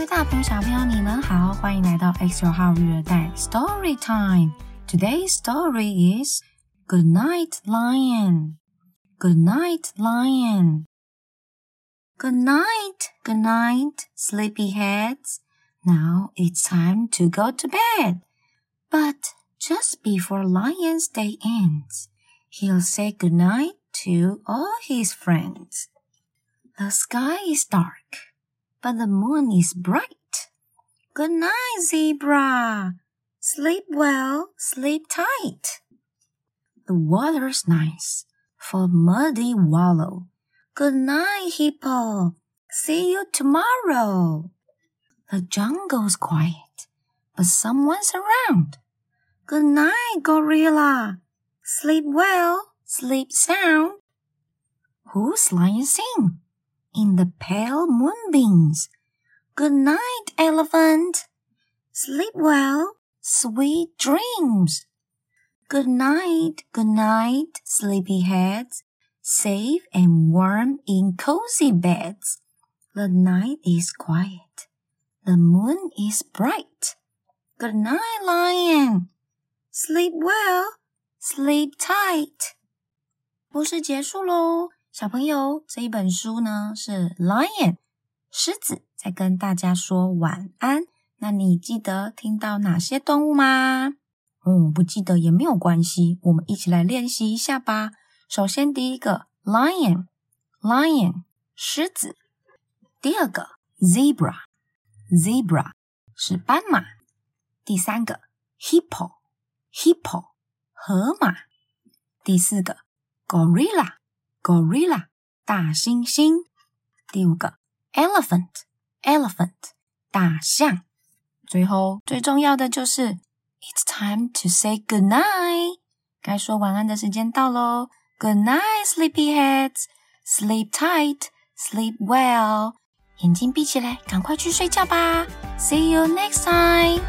位大朋友、小朋友，你们好，欢迎来到 X 九号育儿袋 Story Time。Today's story is Good Night Lion. Good night, Lion. Good night, good night, sleepyheads. Now it's time to go to bed. But just before Lion's day ends, he'll say good night to all his friends. The sky is dark but the moon is bright. Good night, zebra. Sleep well, sleep tight. The water's nice for muddy wallow. Good night, hippo. See you tomorrow. The jungle's quiet, but someone's around. Good night, gorilla. Sleep well, sleep sound. Who's lying sing? in the pale moonbeams. Good night, elephant. Sleep well, sweet dreams. Good night, good night, sleepyheads. Safe and warm in cozy beds. The night is quiet. The moon is bright. Good night, lion. Sleep well, sleep tight. 故事结束喽。 小朋友，这一本书呢是 Lion 狮子在跟大家说晚安。那你记得听到哪些动物吗？嗯，不记得也没有关系，我们一起来练习一下吧。首先，第一个 Lion，Lion 狮子。第二个 Zebra，Zebra 是斑马。第三个 Hippo，Hippo 河马。第四个 Gorilla。Gorilla 大猩猩，第五个 Elephant Elephant 大象，最后最重要的就是 It's time to say good night，该说晚安的时间到喽。Good night, sleepyheads. Sleep tight, sleep well. 眼睛闭起来，赶快去睡觉吧。See you next time.